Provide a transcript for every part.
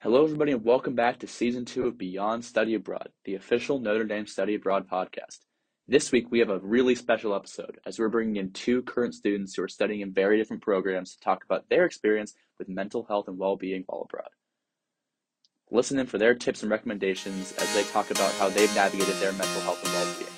Hello, everybody, and welcome back to season two of Beyond Study Abroad, the official Notre Dame Study Abroad podcast. This week, we have a really special episode as we're bringing in two current students who are studying in very different programs to talk about their experience with mental health and well being while abroad. Listen in for their tips and recommendations as they talk about how they've navigated their mental health and well being.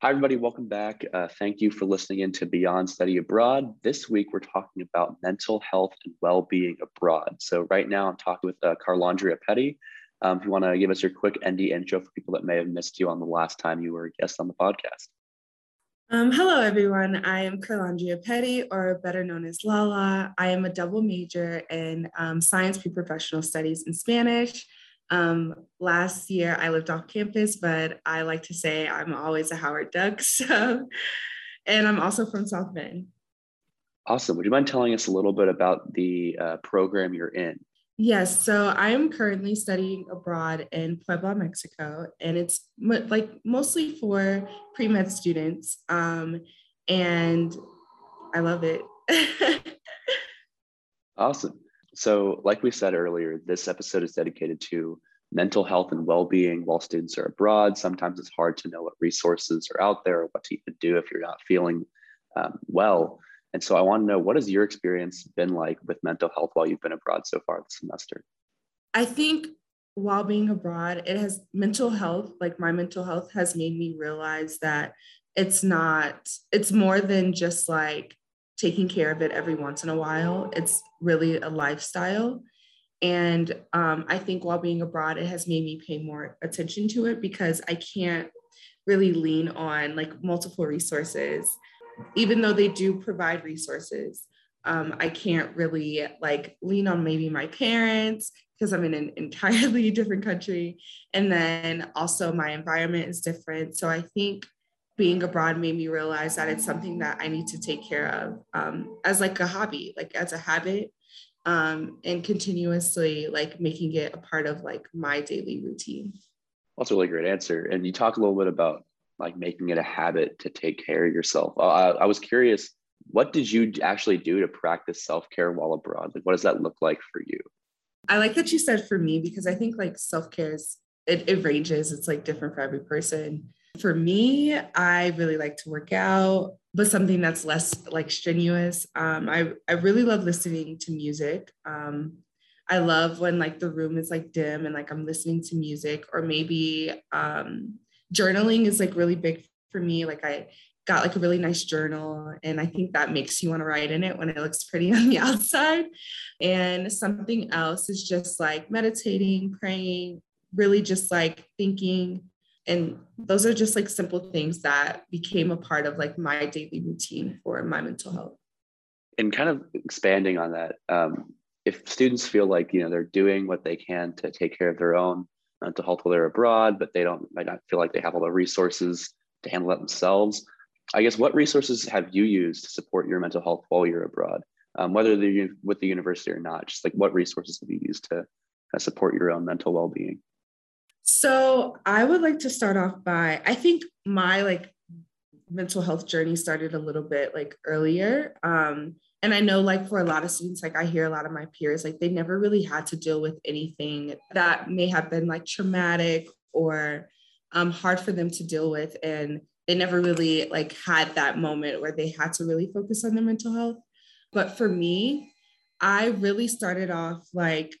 Hi, everybody. Welcome back. Uh, thank you for listening in to Beyond Study Abroad. This week, we're talking about mental health and well being abroad. So, right now, I'm talking with uh, Carlandria Petty. Um, if you want to give us your quick ND intro for people that may have missed you on the last time you were a guest on the podcast. Um, hello, everyone. I am Carlandria Petty, or better known as Lala. I am a double major in um, science pre-professional studies in Spanish um, last year I lived off campus, but I like to say I'm always a Howard Duck. So, and I'm also from South Bend. Awesome. Would you mind telling us a little bit about the uh, program you're in? Yes. So I am currently studying abroad in Puebla, Mexico, and it's like mostly for pre med students. Um, and I love it. awesome. So, like we said earlier, this episode is dedicated to mental health and well being while students are abroad. Sometimes it's hard to know what resources are out there or what to even do if you're not feeling um, well. And so, I want to know what has your experience been like with mental health while you've been abroad so far this semester? I think while being abroad, it has mental health, like my mental health has made me realize that it's not, it's more than just like taking care of it every once in a while. It's really a lifestyle. And um, I think while being abroad, it has made me pay more attention to it because I can't really lean on like multiple resources, even though they do provide resources. Um, I can't really like lean on maybe my parents because I'm in an entirely different country. And then also my environment is different. So I think being abroad made me realize that it's something that I need to take care of um, as like a hobby, like as a habit, um, and continuously like making it a part of like my daily routine. That's a really great answer. And you talk a little bit about like making it a habit to take care of yourself. Uh, I, I was curious, what did you actually do to practice self care while abroad? Like, what does that look like for you? I like that you said for me because I think like self care is it, it ranges. It's like different for every person. For me, I really like to work out, but something that's less like strenuous. Um, I, I really love listening to music. Um, I love when like the room is like dim and like I'm listening to music, or maybe um, journaling is like really big for me. Like I got like a really nice journal and i think that makes you want to write in it when it looks pretty on the outside and something else is just like meditating praying really just like thinking and those are just like simple things that became a part of like my daily routine for my mental health. And kind of expanding on that um, if students feel like you know they're doing what they can to take care of their own mental health while they're abroad but they don't might not feel like they have all the resources to handle that themselves i guess what resources have you used to support your mental health while you're abroad? Um, whether they're with the university or not just like what resources have you used to uh, support your own mental well-being so I would like to start off by I think my like mental health journey started a little bit like earlier. Um, and I know like for a lot of students, like I hear a lot of my peers, like they never really had to deal with anything that may have been like traumatic or um, hard for them to deal with. And they never really like had that moment where they had to really focus on their mental health. But for me, I really started off like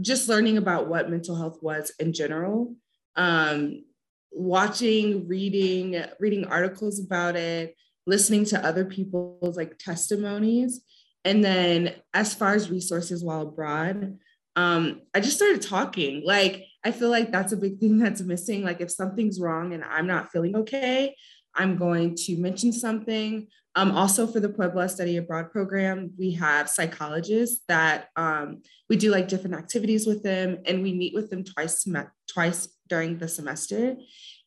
just learning about what mental health was in general, um, watching, reading, reading articles about it, listening to other people's like testimonies. And then as far as resources while abroad, um, I just started talking. Like, I feel like that's a big thing that's missing. Like, if something's wrong and I'm not feeling okay, I'm going to mention something. Um, also, for the Puebla Study Abroad program, we have psychologists that um, we do like different activities with them, and we meet with them twice twice during the semester.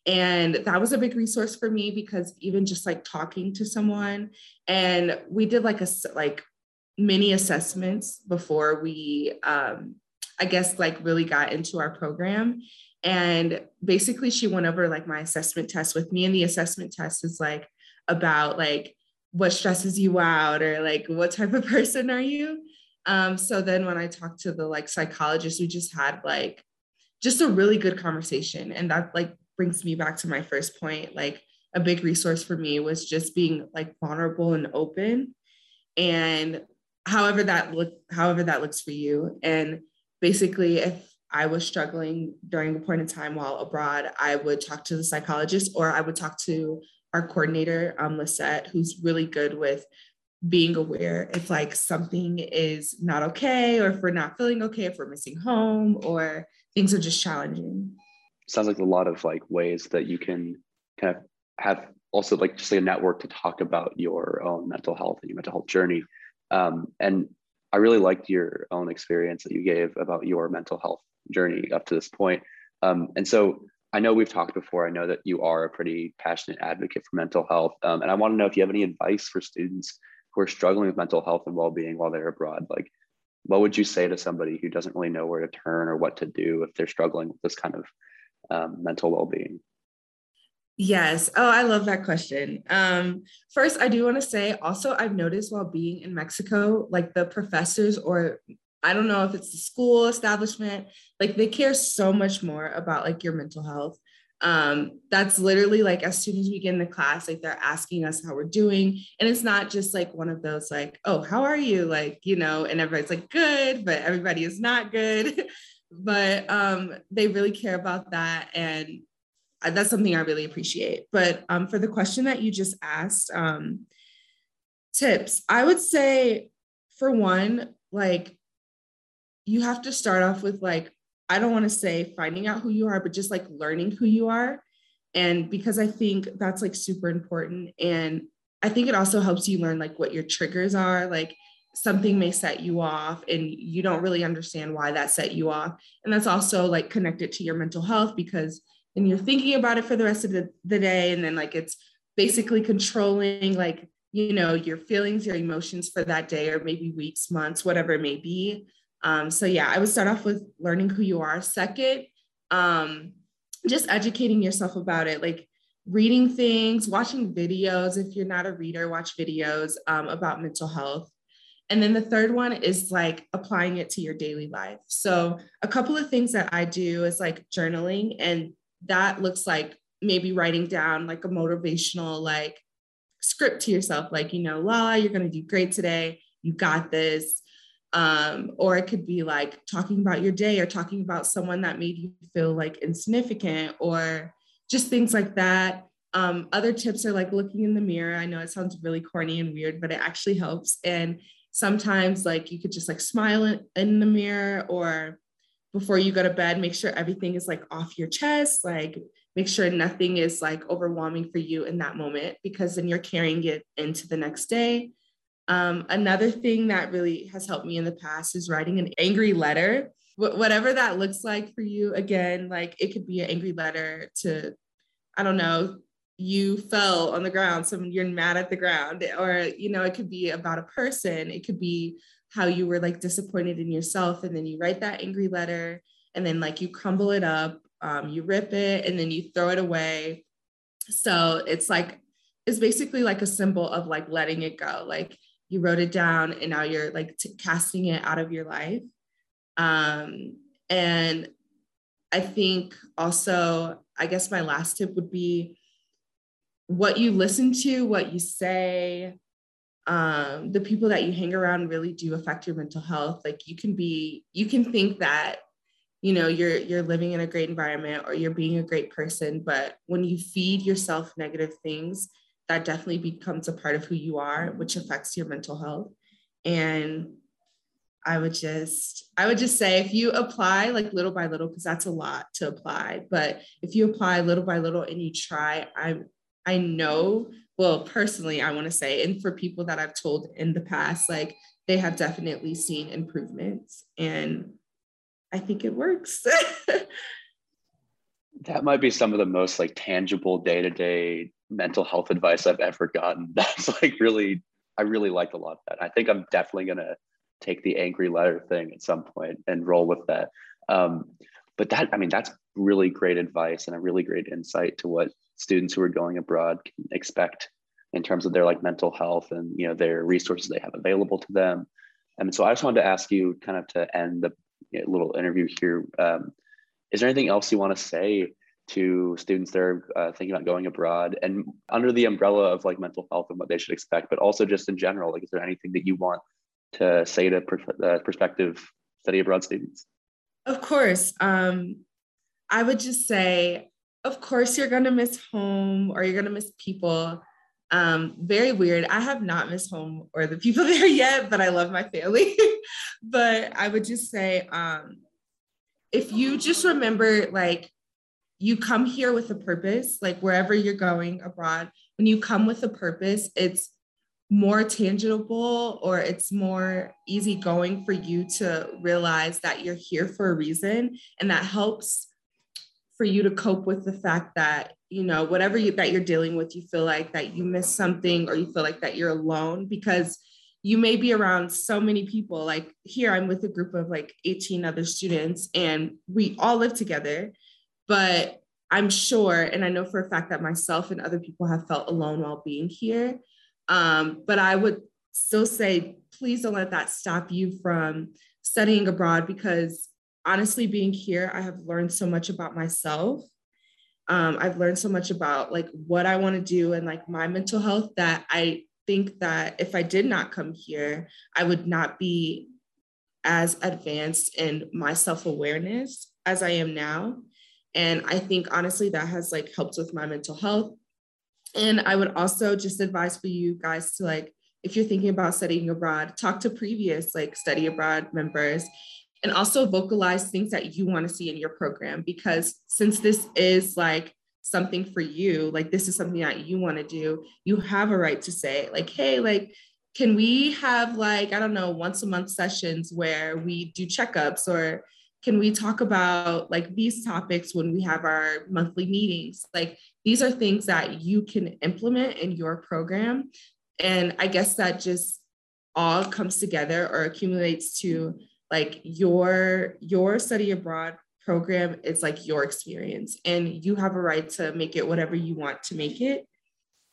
And that was a big resource for me because even just like talking to someone, and we did like a like mini assessments before we, um, I guess, like really got into our program. And basically, she went over like my assessment test with me, and the assessment test is like about like what stresses you out or like what type of person are you? Um, so then when i talked to the like psychologist we just had like just a really good conversation. And that like brings me back to my first point. Like a big resource for me was just being like vulnerable and open and however that look however that looks for you. And basically if i was struggling during a point in time while abroad i would talk to the psychologist or i would talk to our coordinator, um, Lisette, who's really good with being aware if like something is not okay or if we're not feeling okay, if we're missing home or things are just challenging. Sounds like a lot of like ways that you can kind of have also like just like a network to talk about your own mental health and your mental health journey. Um, and I really liked your own experience that you gave about your mental health journey up to this point. Um, and so I know we've talked before. I know that you are a pretty passionate advocate for mental health. Um, and I want to know if you have any advice for students who are struggling with mental health and well being while they're abroad. Like, what would you say to somebody who doesn't really know where to turn or what to do if they're struggling with this kind of um, mental well being? Yes. Oh, I love that question. Um, first, I do want to say also, I've noticed while being in Mexico, like the professors or I don't know if it's the school establishment, like they care so much more about like your mental health. Um, that's literally like as soon as we get in the class, like they're asking us how we're doing. And it's not just like one of those like, oh, how are you? Like, you know, and everybody's like good, but everybody is not good. but um, they really care about that. And that's something I really appreciate. But um, for the question that you just asked, um, tips, I would say for one, like you have to start off with like i don't want to say finding out who you are but just like learning who you are. And because i think that's like super important and i think it also helps you learn like what your triggers are. Like something may set you off and you don't really understand why that set you off. And that's also like connected to your mental health because then you're thinking about it for the rest of the, the day and then like it's basically controlling like you know your feelings your emotions for that day or maybe weeks months whatever it may be um, so yeah, I would start off with learning who you are. Second, um, just educating yourself about it, like reading things, watching videos. If you're not a reader, watch videos um, about mental health. And then the third one is like applying it to your daily life. So a couple of things that I do is like journaling, and that looks like maybe writing down like a motivational like script to yourself, like you know, la, you're gonna do great today. You got this um, or it could be like talking about your day or talking about someone that made you feel like insignificant or just things like that. Um, other tips are like looking in the mirror. I know it sounds really corny and weird but it actually helps. And sometimes like you could just like smile in, in the mirror or before you go to bed make sure everything is like off your chest. Like make sure nothing is like overwhelming for you in that moment because then you're carrying it into the next day um, another thing that really has helped me in the past is writing an angry letter, Wh- whatever that looks like for you. Again, like it could be an angry letter to, I don't know, you fell on the ground, so you're mad at the ground, or you know, it could be about a person. It could be how you were like disappointed in yourself, and then you write that angry letter, and then like you crumble it up, um, you rip it, and then you throw it away. So it's like it's basically like a symbol of like letting it go, like you wrote it down and now you're like t- casting it out of your life. Um, and i think also i guess my last tip would be what you listen to what you say um, the people that you hang around really do affect your mental health. Like you can be you can think that you know you're you're living in a great environment or you're being a great person but when you feed yourself negative things that definitely becomes a part of who you are, which affects your mental health. And I would just, I would just say if you apply like little by little, because that's a lot to apply, but if you apply little by little and you try, I I know, well, personally, I want to say, and for people that I've told in the past, like they have definitely seen improvements. And I think it works. that might be some of the most like tangible day-to-day mental health advice I've ever gotten. That's like really, I really like a lot of that. I think I'm definitely gonna take the angry letter thing at some point and roll with that. Um, but that, I mean, that's really great advice and a really great insight to what students who are going abroad can expect in terms of their like mental health and you know their resources they have available to them. And so I just wanted to ask you, kind of to end the little interview here. Um, is there anything else you want to say to students that are uh, thinking about going abroad and under the umbrella of like mental health and what they should expect, but also just in general? Like, is there anything that you want to say to uh, prospective study abroad students? Of course. Um, I would just say, of course, you're going to miss home or you're going to miss people. Um, very weird. I have not missed home or the people there yet, but I love my family. but I would just say, um, if you just remember, like, you come here with a purpose, like wherever you're going abroad, when you come with a purpose, it's more tangible or it's more easygoing for you to realize that you're here for a reason. And that helps for you to cope with the fact that you know whatever you, that you're dealing with you feel like that you miss something or you feel like that you're alone because you may be around so many people. Like here i'm with a group of like 18 other students and we all live together but i'm sure and i know for a fact that myself and other people have felt alone while being here um, but I would still say, please don't let that stop you from studying abroad because honestly, being here, I have learned so much about myself. Um, I've learned so much about like what I want to do and like my mental health that I think that if I did not come here, I would not be as advanced in my self-awareness as I am now. And I think honestly that has like helped with my mental health. And I would also just advise for you guys to like, if you're thinking about studying abroad, talk to previous like study abroad members and also vocalize things that you want to see in your program because since this is like something for you, like this is something that you want to do, you have a right to say like, hey, like can we have like i don't know once a month sessions where we do checkups or can we talk about like these topics when we have our monthly meetings? Like these are things that you can implement in your program. And i guess that just all comes together or accumulates to like your your study abroad program is like your experience and you have a right to make it whatever you want to make it.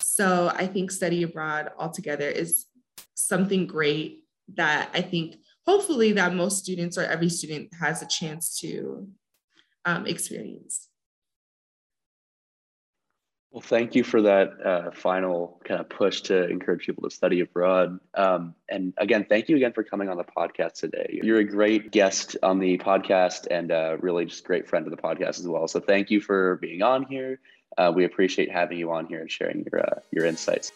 So i think study abroad altogether is something great that i think hopefully that most students or every student has a chance to um, experience. Well, thank you for that uh, final kind of push to encourage people to study abroad. Um, and again, thank you again for coming on the podcast today. You're a great guest on the podcast and uh, really just great friend of the podcast as well. So thank you for being on here. Uh, we appreciate having you on here and sharing your uh, your insights.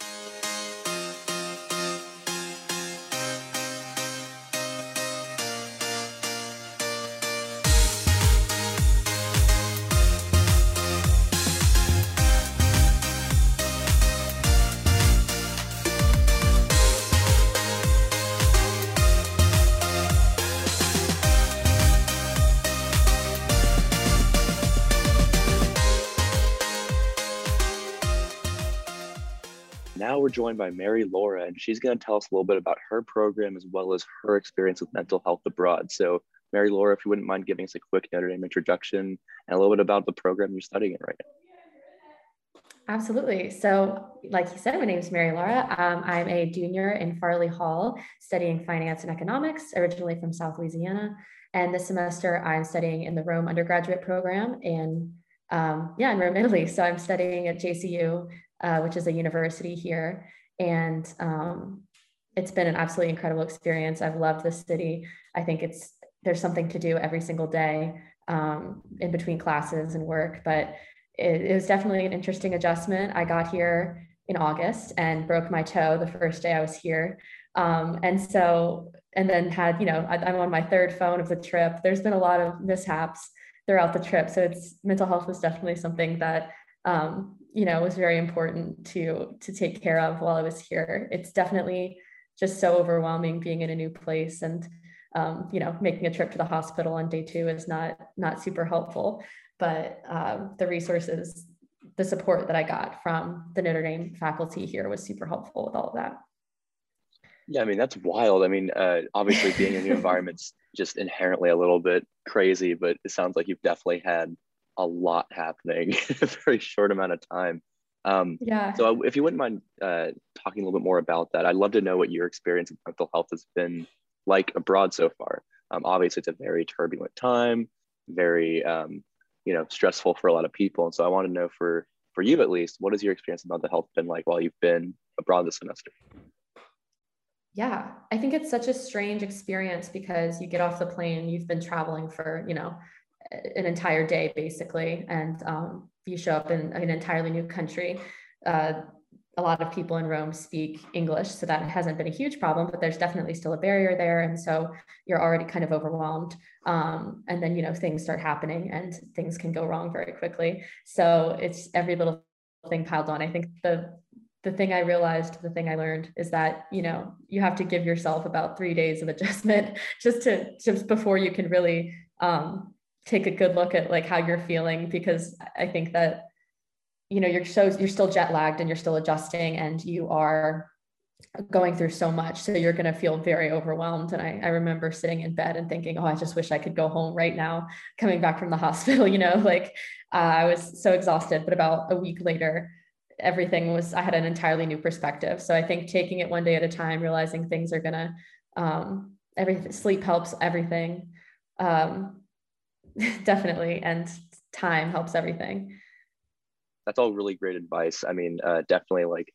We're joined by Mary Laura, and she's going to tell us a little bit about her program as well as her experience with mental health abroad. So, Mary Laura, if you wouldn't mind giving us a quick Notre Dame introduction and a little bit about the program you're studying in right now. Absolutely. So, like you said, my name is Mary Laura. Um, I'm a junior in Farley Hall studying finance and economics, originally from South Louisiana. And this semester, I'm studying in the Rome undergraduate program in, um, yeah, in Rome, Italy. So, I'm studying at JCU uh, which is a university here. And um, it's been an absolutely incredible experience. I've loved the city. I think it's there's something to do every single day um, in between classes and work, but it, it was definitely an interesting adjustment. I got here in August and broke my toe the first day I was here. Um, and so, and then had, you know, I, am on my third phone of the trip. There's been a lot of mishaps throughout the trip. So it's mental health was definitely something that um, you know was very important to to take care of while I was here. It's definitely just so overwhelming being in a new place and um, you know making a trip to the hospital on day two is not not super helpful. But um, the resources the support that i got from the notre dame faculty here was super helpful with all of that. Yeah i mean that's wild. I mean uh, obviously being in new environments just inherently a little bit crazy but it sounds like you've definitely had a lot happening in a very short amount of time um, yeah. So if you wouldn't mind uh, talking a little bit more about that, I'd love to know what your experience of mental health has been like abroad so far. Um, obviously, it's a very turbulent time, very um, you know stressful for a lot of people, and so I want to know for for you at least, what has your experience of mental health been like while you've been abroad this semester? Yeah, I think it's such a strange experience because you get off the plane, you've been traveling for you know an entire day basically, and um, you show up in an entirely new country. Uh, a lot of people in Rome speak English, so that hasn't been a huge problem, but there's definitely still a barrier there. And so you're already kind of overwhelmed. Um, and then, you know, things start happening and things can go wrong very quickly. So it's every little thing piled on. I think the the thing I realized, the thing I learned is that, you know, you have to give yourself about three days of adjustment just to just before you can really um, take a good look at like how you're feeling because I think that you know you're so you're still jet lagged and you're still adjusting and you are going through so much so you're going to feel very overwhelmed. And I, I remember sitting in bed and thinking oh i just wish i could go home right now coming back from the hospital you know like uh, i was so exhausted. But about a week later everything was i had an entirely new perspective. So i think taking it one day at a time realizing things are going to um, everything sleep helps everything. Um, definitely and time helps everything that's all really great advice. I mean, uh, definitely like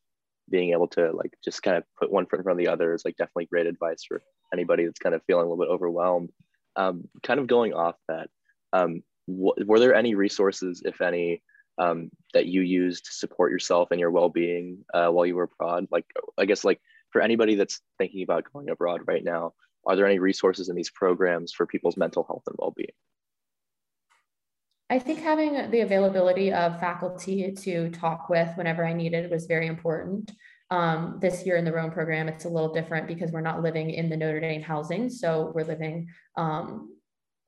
being able to like just kind of put one foot in front of the other is like definitely great advice for anybody that's kind of feeling a little bit overwhelmed. Um, kind of going off that, um, wh- were there any resources, if any, um, that you used to support yourself and your well-being uh, while you were abroad? Like, I guess like for anybody that's thinking about going abroad right now, are there any resources in these programs for people's mental health and well-being? I think having the availability of faculty to talk with whenever I needed was very important. Um, this year in the Rome program, it's a little different because we're not living in the Notre Dame housing. So we're living, um,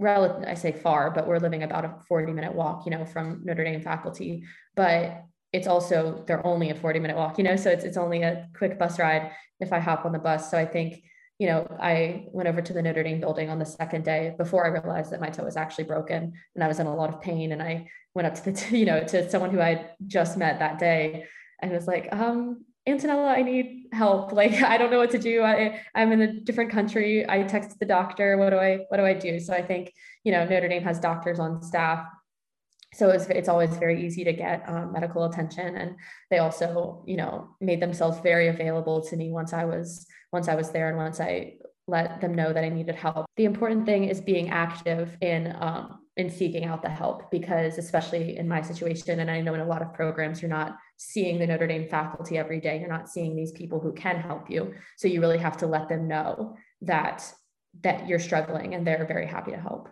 I say far, but we're living about a 40 minute walk, you know, from Notre Dame faculty. But it's also, they're only a 40 minute walk, you know, so it's, it's only a quick bus ride if I hop on the bus. So I think you know, I went over to the Notre Dame building on the second day before I realized that my toe was actually broken and I was in a lot of pain. And I went up to the, you know, to someone who I just met that day and was like, um, Antonella, I need help. Like, I don't know what to do. I, I'm in a different country. I texted the doctor. What do I, what do I do? So I think, you know, Notre Dame has doctors on staff so it's, it's always very easy to get um, medical attention and they also you know made themselves very available to me once i was once i was there and once i let them know that i needed help. The important thing is being active in um, in seeking out the help because especially in my situation and i know in a lot of programs you're not seeing the notre dame faculty every day. You're not seeing these people who can help you. So you really have to let them know that that you're struggling and they're very happy to help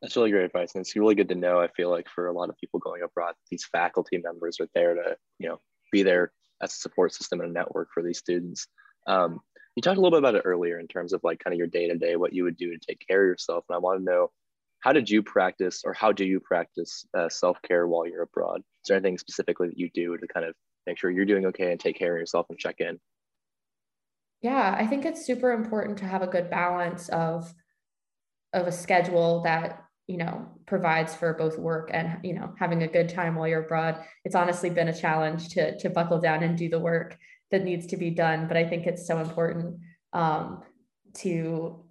that's really great advice. And it's really good to know, I feel like, for a lot of people going abroad, these faculty members are there to, you know, be there as a support system and a network for these students. Um, you talked a little bit about it earlier in terms of like kind of your day to day, what you would do to take care of yourself. And I want to know how did you practice or how do you practice uh, self care while you're abroad? Is there anything specifically that you do to kind of make sure you're doing okay and take care of yourself and check in? Yeah, I think it's super important to have a good balance of of a schedule that you know provides for both work and you know having a good time while you're abroad. It's honestly been a challenge to to buckle down and do the work that needs to be done but i think it's so important um, to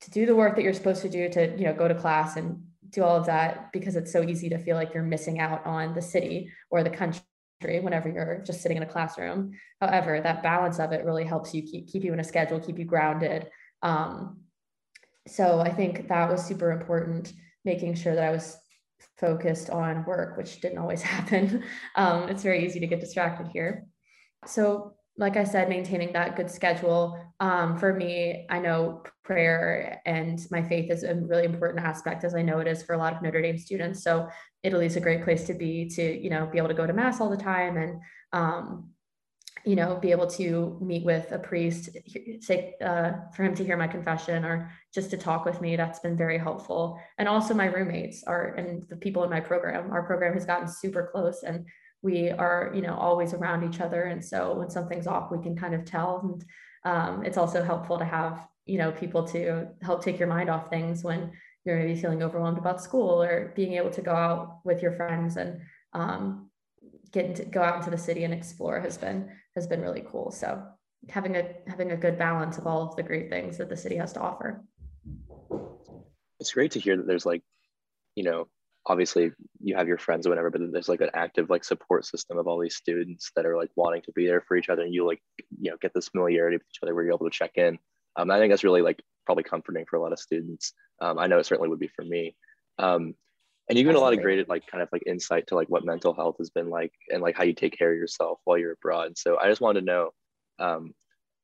to do the work that you're supposed to do to you know go to class and do all of that because it's so easy to feel like you're missing out on the city or the country whenever you're just sitting in a classroom. However that balance of it really helps you keep, keep you in a schedule keep you grounded um, so I think that was super important, making sure that I was focused on work, which didn't always happen. Um, it's very easy to get distracted here. So, like I said, maintaining that good schedule. Um, for me, I know prayer and my faith is a really important aspect, as I know it is for a lot of Notre Dame students. So, Italy's a great place to be to, you know, be able to go to mass all the time and, um, you know, be able to meet with a priest, say, uh, for him to hear my confession or just to talk with me. That's been very helpful. And also my roommates are, and the people in my program, our program has gotten super close and we are, you know, always around each other. And so when something's off, we can kind of tell. And um, it's also helpful to have, you know, people to help take your mind off things when you're maybe feeling overwhelmed about school or being able to go out with your friends and um, get go out into the city and explore has been has been really cool. So having a having a good balance of all of the great things that the city has to offer. It's great to hear that there's like, you know, obviously you have your friends or whatever, but there's like an active like support system of all these students that are like wanting to be there for each other, and you like you know get this familiarity with each other where you're able to check in. Um, I think that's really like probably comforting for a lot of students. Um, I know it certainly would be for me. Um, and you've given a lot of great like kind of like insight to like what mental health has been like and like how you take care of yourself while you're abroad. So I just wanted to know um,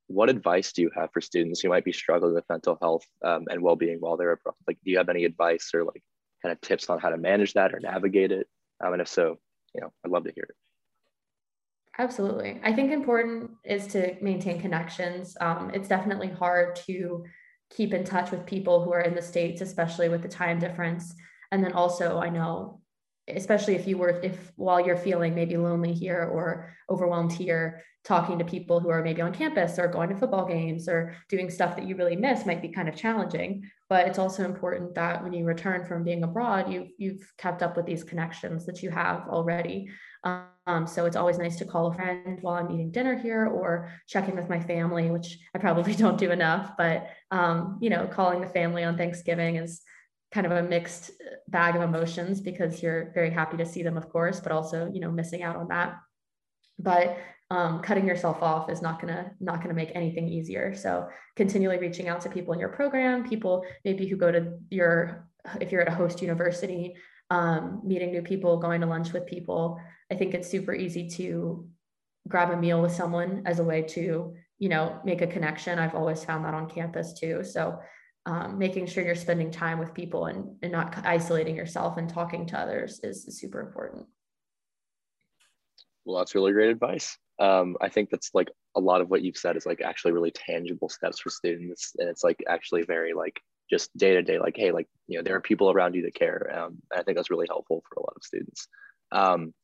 what advice do you have for students who might be struggling with mental health um, and well-being while they're abroad? Like, do you have any advice or like kind of tips on how to manage that or navigate it? Um, and if so, you know, I'd love to hear it. Absolutely. I think important is to maintain connections. Um, it's definitely hard to keep in touch with people who are in the States, especially with the time difference. And then also, I know, especially if you were, if while you're feeling maybe lonely here or overwhelmed here, talking to people who are maybe on campus or going to football games or doing stuff that you really miss might be kind of challenging. But it's also important that when you return from being abroad, you've, you've kept up with these connections that you have already. Um, so it's always nice to call a friend while I'm eating dinner here or checking with my family, which I probably don't do enough. But um, you know, calling the family on Thanksgiving is kind of a mixed bag of emotions because you're very happy to see them, of course, but also you know missing out on that. But um, cutting yourself off is not gonna not gonna make anything easier. So continually reaching out to people in your program, people maybe who go to your if you're at a host university, um, meeting new people, going to lunch with people. I think it's super easy to grab a meal with someone as a way to, you know, make a connection. I've always found that on campus too. So um, making sure you're spending time with people and, and not isolating yourself and talking to others is, super important. Well, that's really great advice. Um, I think that's like a lot of what you've said is like actually really tangible steps for students. And it's like actually very like just day to day, like, hey, like, you know, there are people around you that care. Um, I think that's really helpful for a lot of students. Um,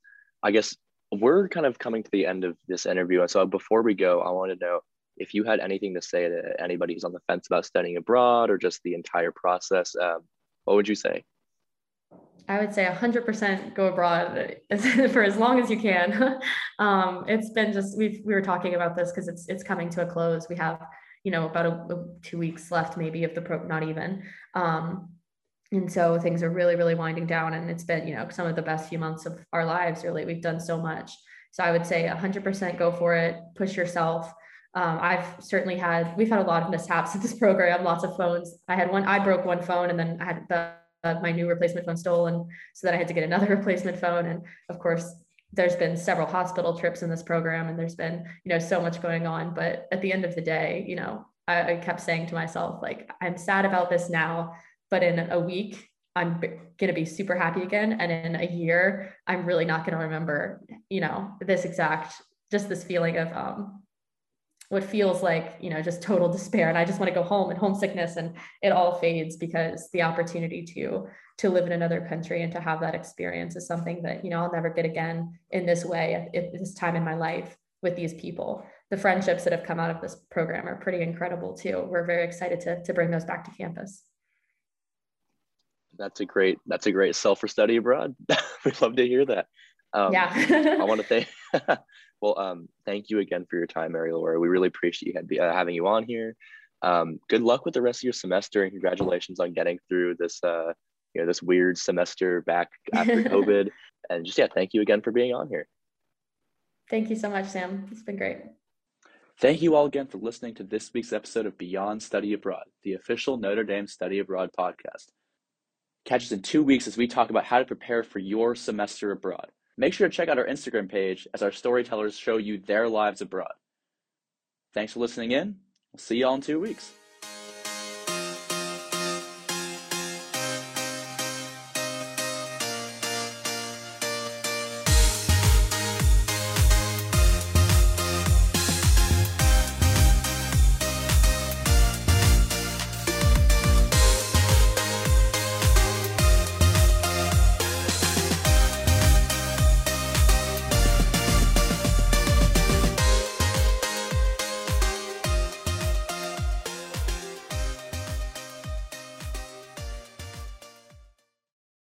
I guess we're kind of coming to the end of this interview. And so before we go, I want to know if you had anything to say to anybody who's on the fence about studying abroad or just the entire process, um, what would you say? I would say 100% go abroad for as long as you can. um, it's been just we we were talking about this because it's it's coming to a close. We have you know about a, a two weeks left maybe of the pro, not even. Um, and so things are really really winding down, and it's been you know some of the best few months of our lives. Really, we've done so much. So I would say 100% go for it. Push yourself. Um, I've certainly had, we've had a lot of mishaps in this program, lots of phones. I had one, I broke one phone and then I had the uh, my new replacement phone stolen. So then I had to get another replacement phone. And of course, there's been several hospital trips in this program and there's been, you know, so much going on. But at the end of the day, you know, I, I kept saying to myself, like, I'm sad about this now, but in a week, I'm going to be super happy again. And in a year, I'm really not going to remember, you know, this exact, just this feeling of um, what feels like you know just total despair. And i just want to go home and homesickness and it all fades because the opportunity to to live in another country and to have that experience is something that you know i'll never get again in this way at, this time in my life with these people. The friendships that have come out of this program are pretty incredible too. We're very excited to, to bring those back to campus. That's a great that's a great self for study abroad we'd love to hear that. Um, yeah. I want to thank Well, um, thank you again for your time, Mary Laura. We really appreciate you uh, having you on here. Um, good luck with the rest of your semester, and congratulations on getting through this, uh, you know, this weird semester back after COVID. and just yeah, thank you again for being on here. Thank you so much, Sam. It's been great. Thank you all again for listening to this week's episode of Beyond Study Abroad, the official Notre Dame Study Abroad podcast. Catch us in two weeks as we talk about how to prepare for your semester abroad. Make sure to check out our Instagram page as our storytellers show you their lives abroad. Thanks for listening in. We'll see y'all in two weeks.